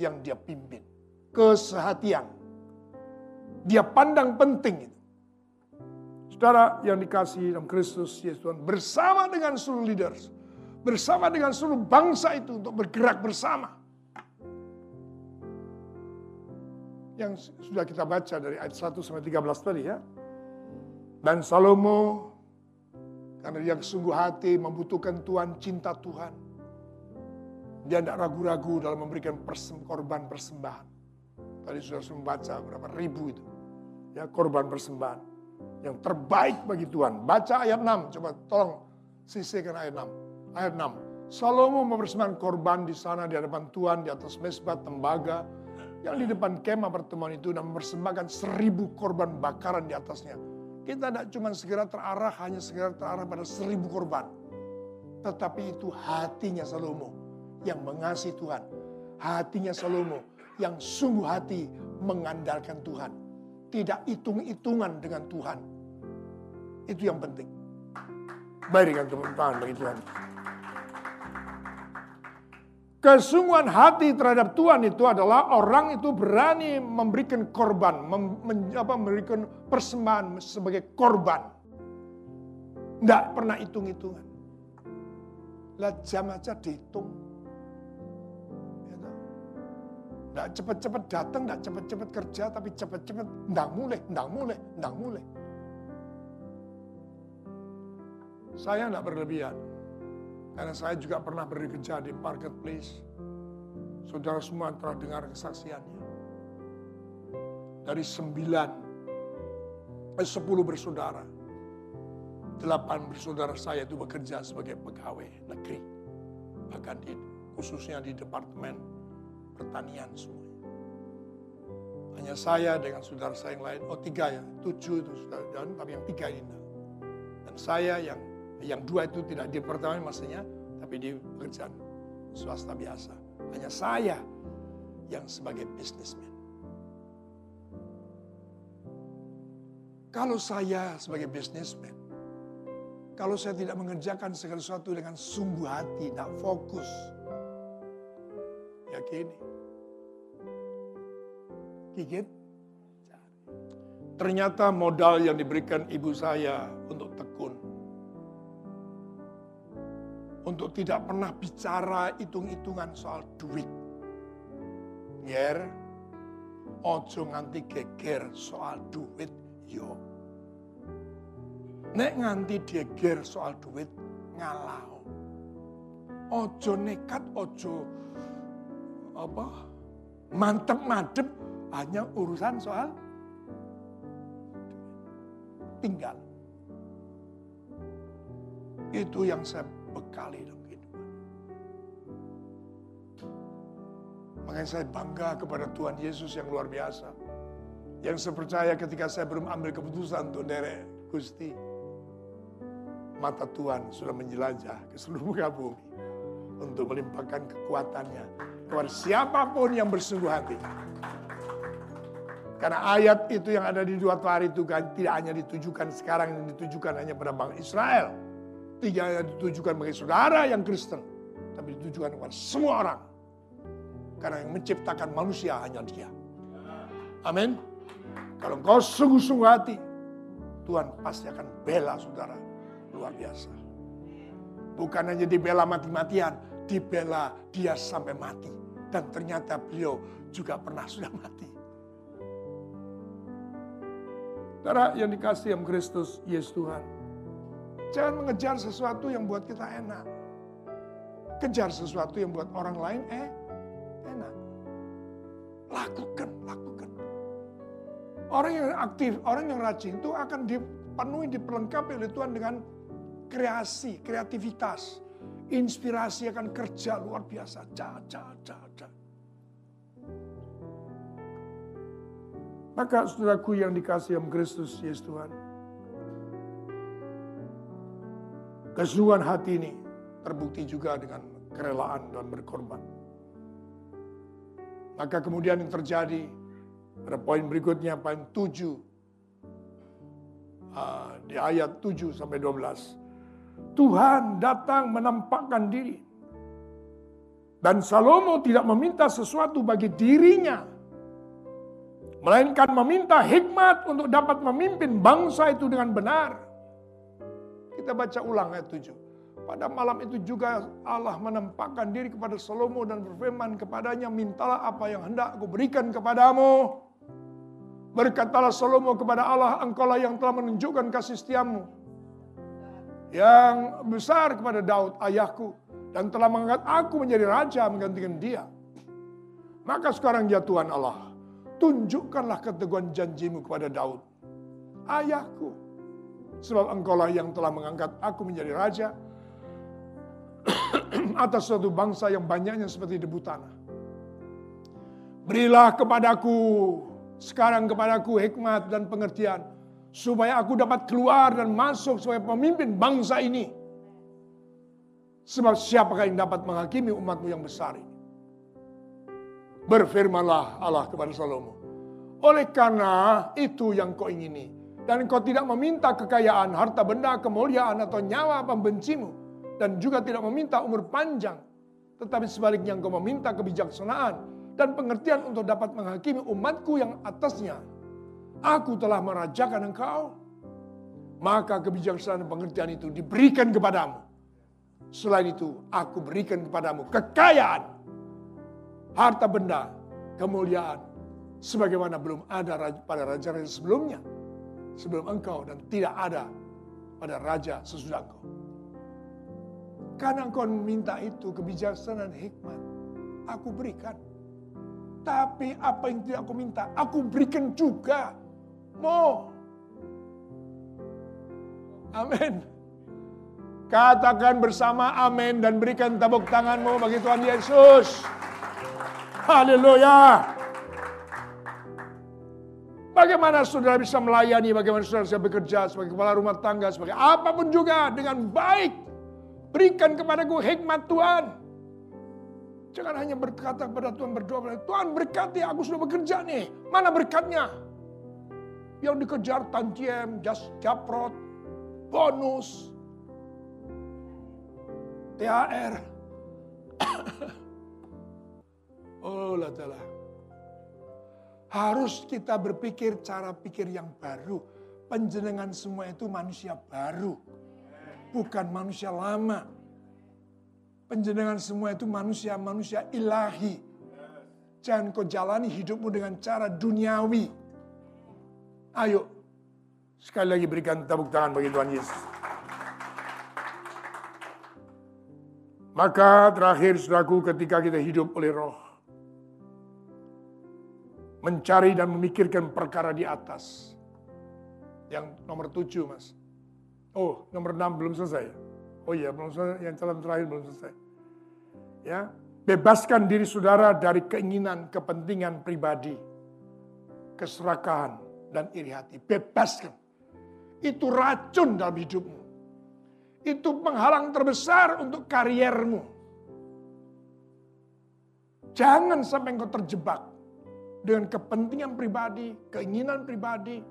yang dia pimpin. Kesehatian. Dia pandang penting itu. Saudara yang dikasih dalam Kristus Yesus Tuhan bersama dengan seluruh leaders. Bersama dengan seluruh bangsa itu untuk bergerak bersama. Yang sudah kita baca dari ayat 1 sampai 13 tadi ya. Dan Salomo karena dia sungguh hati membutuhkan Tuhan, cinta Tuhan dia tidak ragu-ragu dalam memberikan persem, korban persembahan. Tadi sudah membaca berapa ribu itu. Ya, korban persembahan. Yang terbaik bagi Tuhan. Baca ayat 6. Coba tolong sisihkan ayat 6. Ayat 6. Salomo mempersembahkan korban di sana di hadapan Tuhan di atas mesbah tembaga yang di depan kemah pertemuan itu dan mempersembahkan seribu korban bakaran di atasnya. Kita tidak cuma segera terarah, hanya segera terarah pada seribu korban. Tetapi itu hatinya Salomo yang mengasihi Tuhan. Hatinya Salomo yang sungguh hati mengandalkan Tuhan. Tidak hitung-hitungan dengan Tuhan. Itu yang penting. Berikan tepuk tangan bagi Tuhan. Kesungguhan hati terhadap Tuhan itu adalah orang itu berani memberikan korban, mem, men, apa, memberikan persembahan sebagai korban. Tidak pernah hitung-hitungan. Lah jam aja dihitung. Nggak cepet-cepet datang, nggak cepet-cepet kerja, tapi cepet-cepet nggak mulai, nggak mulai, nggak mulai. Saya nggak berlebihan. Karena saya juga pernah bekerja di marketplace. Saudara semua telah dengar kesaksiannya. Dari sembilan, eh, sepuluh bersaudara. Delapan bersaudara saya itu bekerja sebagai pegawai negeri. Bahkan di, khususnya di departemen pertanian semuanya. Hanya saya dengan saudara saya yang lain, oh tiga ya, tujuh itu saudara, tapi yang tiga ini. Dan saya yang yang dua itu tidak di pertanian maksudnya, tapi di pekerjaan swasta biasa. Hanya saya yang sebagai bisnismen. Kalau saya sebagai bisnismen, kalau saya tidak mengerjakan segala sesuatu dengan sungguh hati, tidak fokus, yakini. Gigit. Ternyata modal yang diberikan ibu saya untuk Untuk tidak pernah bicara hitung-hitungan soal duit. Nger, ojo nganti geger soal duit, yo. Nek nganti geger soal duit, ngalau. Ojo nekat, ojo apa mantep madep hanya urusan soal tinggal. Itu yang saya bekali dalam kehidupan. Makanya saya bangga kepada Tuhan Yesus yang luar biasa. Yang saya percaya ketika saya belum ambil keputusan untuk derek Gusti. Mata Tuhan sudah menjelajah ke seluruh muka bumi. Untuk melimpahkan kekuatannya kepada siapa pun yang bersungguh hati. Karena ayat itu yang ada di dua hari itu kan tidak hanya ditujukan sekarang yang ditujukan hanya pada bangsa Israel. Tidak hanya ditujukan bagi saudara yang Kristen. Tapi ditujukan kepada semua orang. Karena yang menciptakan manusia hanya dia. Amin. Kalau engkau sungguh-sungguh hati, Tuhan pasti akan bela saudara. Luar biasa. Bukan hanya dibela mati-matian, dibela dia sampai mati. Dan ternyata beliau juga pernah sudah mati. Saudara yang dikasih yang Kristus, Yesus Tuhan. Jangan mengejar sesuatu yang buat kita enak. Kejar sesuatu yang buat orang lain eh enak. Lakukan, lakukan. Orang yang aktif, orang yang rajin itu akan dipenuhi, diperlengkapi oleh Tuhan dengan kreasi, kreativitas. Inspirasi akan kerja luar biasa. Ca, ca, ca. Maka saudaraku yang dikasih yang Kristus Yesus Tuhan. Kesungguhan hati ini terbukti juga dengan kerelaan dan berkorban. Maka kemudian yang terjadi pada poin berikutnya, poin 7. Uh, di ayat 7 sampai 12. Tuhan datang menampakkan diri. Dan Salomo tidak meminta sesuatu bagi dirinya Melainkan meminta hikmat untuk dapat memimpin bangsa itu dengan benar. Kita baca ulang ayat 7. Pada malam itu juga Allah menempatkan diri kepada Salomo dan berfirman kepadanya, mintalah apa yang hendak aku berikan kepadamu. Berkatalah Salomo kepada Allah, engkaulah yang telah menunjukkan kasih setiamu. Yang besar kepada Daud ayahku. Dan telah mengangkat aku menjadi raja menggantikan dia. Maka sekarang ya Tuhan Allah, tunjukkanlah keteguhan janjimu kepada Daud. Ayahku, sebab engkaulah yang telah mengangkat aku menjadi raja atas suatu bangsa yang banyaknya seperti debu tanah. Berilah kepadaku sekarang kepadaku hikmat dan pengertian supaya aku dapat keluar dan masuk sebagai pemimpin bangsa ini. Sebab siapakah yang dapat menghakimi umatmu yang besar ini? Berfirmanlah Allah kepada Salomo. Oleh karena itu yang kau ingini. Dan kau tidak meminta kekayaan, harta benda, kemuliaan, atau nyawa pembencimu. Dan juga tidak meminta umur panjang. Tetapi sebaliknya engkau meminta kebijaksanaan dan pengertian untuk dapat menghakimi umatku yang atasnya. Aku telah merajakan engkau. Maka kebijaksanaan dan pengertian itu diberikan kepadamu. Selain itu, aku berikan kepadamu kekayaan harta benda, kemuliaan, sebagaimana belum ada pada raja-raja sebelumnya, sebelum engkau dan tidak ada pada raja sesudah engkau. Karena engkau minta itu kebijaksanaan hikmat, aku berikan. Tapi apa yang tidak aku minta, aku berikan juga. Mau. Amin. Katakan bersama amin dan berikan tepuk tanganmu bagi Tuhan Yesus. Haleluya. Bagaimana saudara bisa melayani, bagaimana saudara bisa bekerja sebagai kepala rumah tangga, sebagai apa pun juga dengan baik. Berikan kepadaku hikmat Tuhan. Jangan hanya berkata kepada Tuhan berdoa, Tuhan berkati aku sudah bekerja nih. Mana berkatnya? Yang dikejar tantiem, jas japrot, bonus, THR. Oh lah. Harus kita berpikir cara pikir yang baru. Penjenengan semua itu manusia baru. Bukan manusia lama. Penjenengan semua itu manusia-manusia ilahi. Jangan kau jalani hidupmu dengan cara duniawi. Ayo, sekali lagi berikan tepuk tangan bagi Tuhan Yesus. Maka terakhir saudaraku ketika kita hidup oleh roh Mencari dan memikirkan perkara di atas. Yang nomor tujuh, Mas. Oh, nomor enam belum selesai. Oh iya, belum selesai. Yang calon terakhir belum selesai. Ya, bebaskan diri saudara dari keinginan, kepentingan pribadi, keserakahan, dan iri hati. Bebaskan. Itu racun dalam hidupmu. Itu penghalang terbesar untuk kariermu. Jangan sampai engkau terjebak dengan kepentingan pribadi, keinginan pribadi,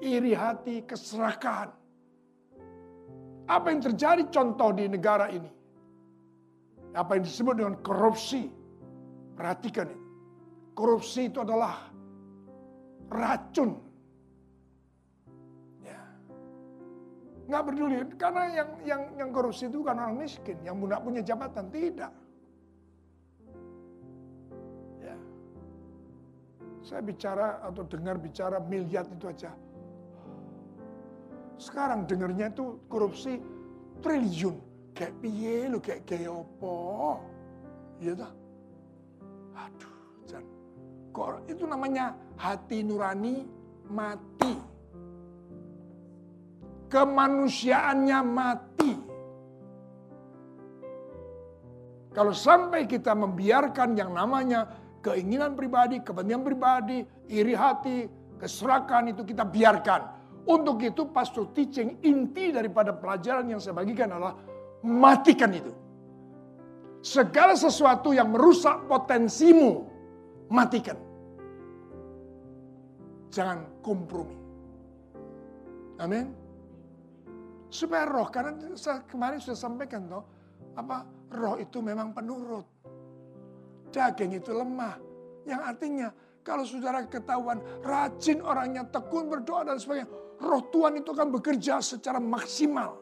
iri hati, keserakahan. Apa yang terjadi contoh di negara ini? Apa yang disebut dengan korupsi. Perhatikan ini. Korupsi itu adalah racun. Ya. Nggak peduli, karena yang yang yang korupsi itu bukan orang miskin, yang tidak punya jabatan, tidak. Saya bicara atau dengar bicara miliar itu aja. Sekarang dengarnya itu korupsi triliun. Kayak piye lu, kayak kayak apa. Iya tak? Aduh, jangan. Kok itu namanya hati nurani mati. Kemanusiaannya mati. Kalau sampai kita membiarkan yang namanya keinginan pribadi, kepentingan pribadi, iri hati, keserakan itu kita biarkan. Untuk itu pastor teaching inti daripada pelajaran yang saya bagikan adalah matikan itu. Segala sesuatu yang merusak potensimu, matikan. Jangan kompromi. Amin. Supaya roh, karena saya kemarin sudah sampaikan toh, apa roh itu memang penurut. Daging itu lemah. Yang artinya kalau saudara ketahuan rajin orangnya, tekun berdoa dan sebagainya, roh Tuhan itu akan bekerja secara maksimal.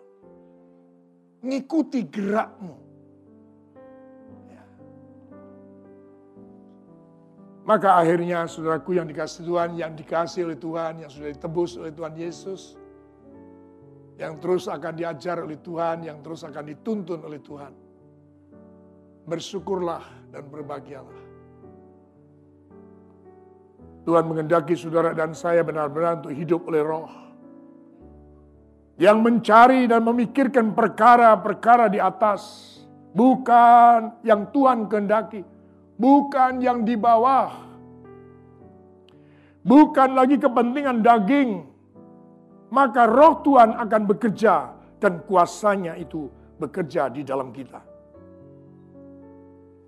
Ngikuti gerakmu. Ya. Maka akhirnya saudaraku yang dikasih Tuhan, yang dikasih oleh Tuhan, yang sudah ditebus oleh Tuhan Yesus. Yang terus akan diajar oleh Tuhan, yang terus akan dituntun oleh Tuhan. Bersyukurlah dan berbahagialah. Tuhan mengendaki saudara dan saya benar-benar untuk hidup oleh roh yang mencari dan memikirkan perkara-perkara di atas, bukan yang Tuhan kehendaki, bukan yang di bawah, bukan lagi kepentingan daging, maka roh Tuhan akan bekerja dan kuasanya itu bekerja di dalam kita.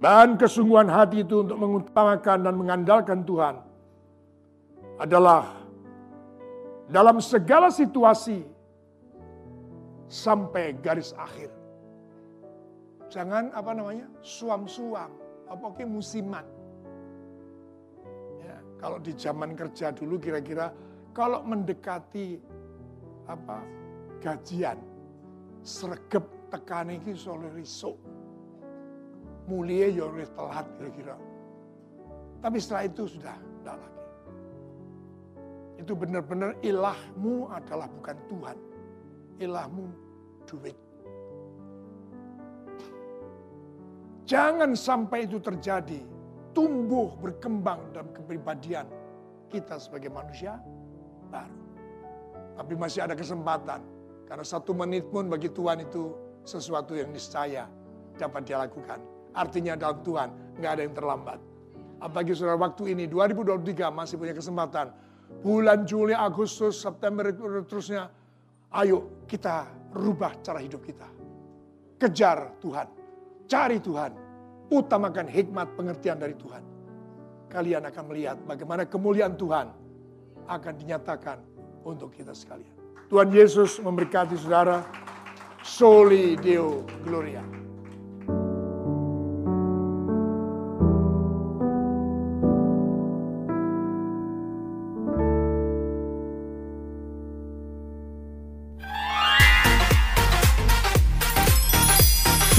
Dan kesungguhan hati itu untuk mengutamakan dan mengandalkan Tuhan adalah dalam segala situasi sampai garis akhir. Jangan apa namanya suam-suam, apa ke musiman. Ya, kalau di zaman kerja dulu kira-kira kalau mendekati apa gajian, sergep tekan soleh risuk. Mulia ya oleh telat kira-kira. Tapi setelah itu sudah tidak lagi. Itu benar-benar ilahmu adalah bukan Tuhan. Ilahmu duit. Jangan sampai itu terjadi. Tumbuh berkembang dalam kepribadian kita sebagai manusia baru. Tapi masih ada kesempatan. Karena satu menit pun bagi Tuhan itu sesuatu yang niscaya dapat dia lakukan. Artinya dalam Tuhan nggak ada yang terlambat. Apalagi saudara waktu ini 2023 masih punya kesempatan. Bulan Juli, Agustus, September terusnya. Ayo kita rubah cara hidup kita. Kejar Tuhan, cari Tuhan, utamakan hikmat pengertian dari Tuhan. Kalian akan melihat bagaimana kemuliaan Tuhan akan dinyatakan untuk kita sekalian. Tuhan Yesus memberkati saudara. Soli Deo Gloria.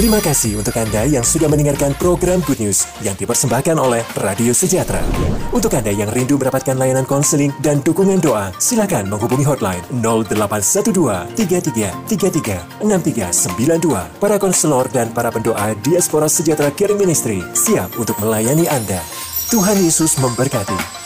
Terima kasih untuk Anda yang sudah mendengarkan program Good News yang dipersembahkan oleh Radio Sejahtera. Untuk Anda yang rindu mendapatkan layanan konseling dan dukungan doa, silakan menghubungi hotline 0812 33 33 6392. Para konselor dan para pendoa Diaspora Sejahtera Caring Ministry siap untuk melayani Anda. Tuhan Yesus memberkati.